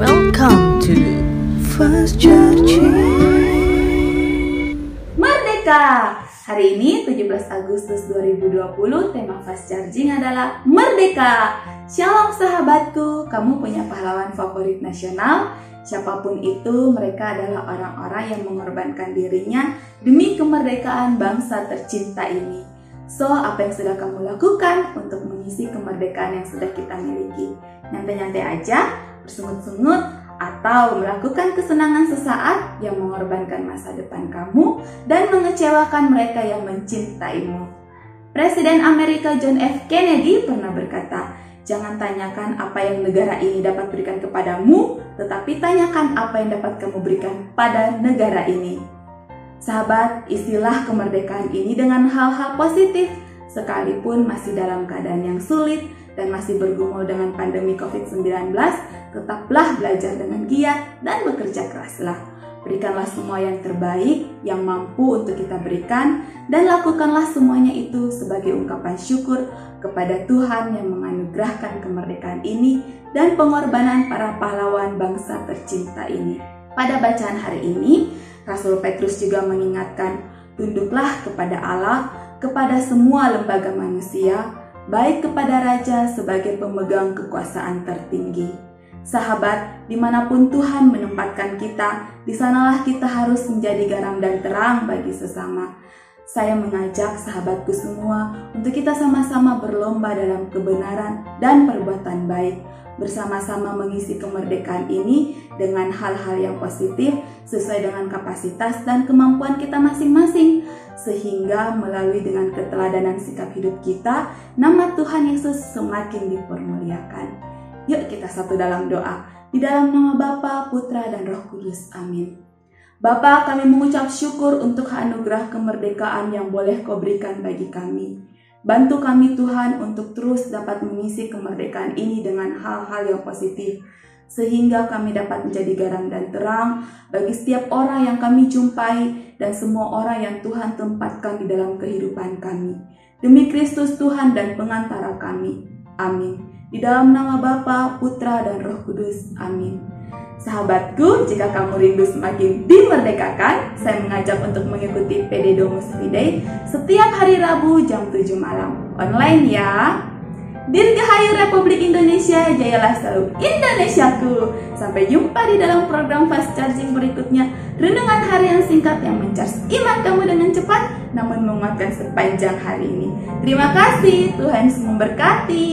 Welcome to Fast Charging. Merdeka! Hari ini 17 Agustus 2020 tema Fast Charging adalah Merdeka! Shalom sahabatku, kamu punya pahlawan favorit nasional? Siapa pun itu, mereka adalah orang-orang yang mengorbankan dirinya demi kemerdekaan bangsa tercinta ini. So, apa yang sudah kamu lakukan untuk mengisi kemerdekaan yang sudah kita miliki? Nyantai-nyantai aja, bersungut-sungut, atau melakukan kesenangan sesaat yang mengorbankan masa depan kamu dan mengecewakan mereka yang mencintaimu. Presiden Amerika John F. Kennedy pernah berkata, "Jangan tanyakan apa yang negara ini dapat berikan kepadamu, tetapi tanyakan apa yang dapat kamu berikan pada negara ini." Sahabat, istilah kemerdekaan ini dengan hal-hal positif, sekalipun masih dalam keadaan yang sulit dan masih bergumul dengan pandemi COVID-19, tetaplah belajar dengan giat dan bekerja keraslah. Berikanlah semua yang terbaik yang mampu untuk kita berikan dan lakukanlah semuanya itu sebagai ungkapan syukur kepada Tuhan yang menganugerahkan kemerdekaan ini dan pengorbanan para pahlawan bangsa tercinta ini. Pada bacaan hari ini, Rasul Petrus juga mengingatkan, tunduklah kepada Allah, kepada semua lembaga manusia, baik kepada raja sebagai pemegang kekuasaan tertinggi. Sahabat, di mana pun Tuhan menempatkan kita, di sanalah kita harus menjadi garam dan terang bagi sesama. Saya mengajak sahabatku semua untuk kita sama-sama berlomba dalam kebenaran dan perbuatan baik, bersama-sama mengisi kemerdekaan ini dengan hal-hal yang positif sesuai dengan kapasitas dan kemampuan kita masing-masing, sehingga melalui dengan keteladanan sikap hidup kita, nama Tuhan Yesus semakin dipermuliakan. Yuk kita satu dalam doa, di dalam nama Bapa, Putra, dan Roh Kudus. Amin. Bapa, kami mengucap syukur untuk anugerah kemerdekaan yang boleh kau berikan bagi kami. Bantu kami Tuhan untuk terus dapat mengisi kemerdekaan ini dengan hal-hal yang positif, sehingga kami dapat menjadi garam dan terang bagi setiap orang yang kami jumpai dan semua orang yang Tuhan tempatkan di dalam kehidupan kami. Demi Kristus Tuhan dan pengantara kami. Amin. Di dalam nama Bapa, Putra, dan Roh Kudus. Amin. Sahabatku, jika kamu rindu semakin dimerdekakan, saya mengajak untuk mengikuti PD Domus Fidei setiap hari Rabu jam 7 malam. Online ya. Dirgahayu Republik Indonesia, jayalah selalu Indonesiaku. Sampai jumpa di dalam program Fast Charging berikutnya. Renungan hari yang singkat yang mencas iman kamu dengan cepat, namun menguatkan sepanjang hari ini. Terima kasih, Tuhan memberkati.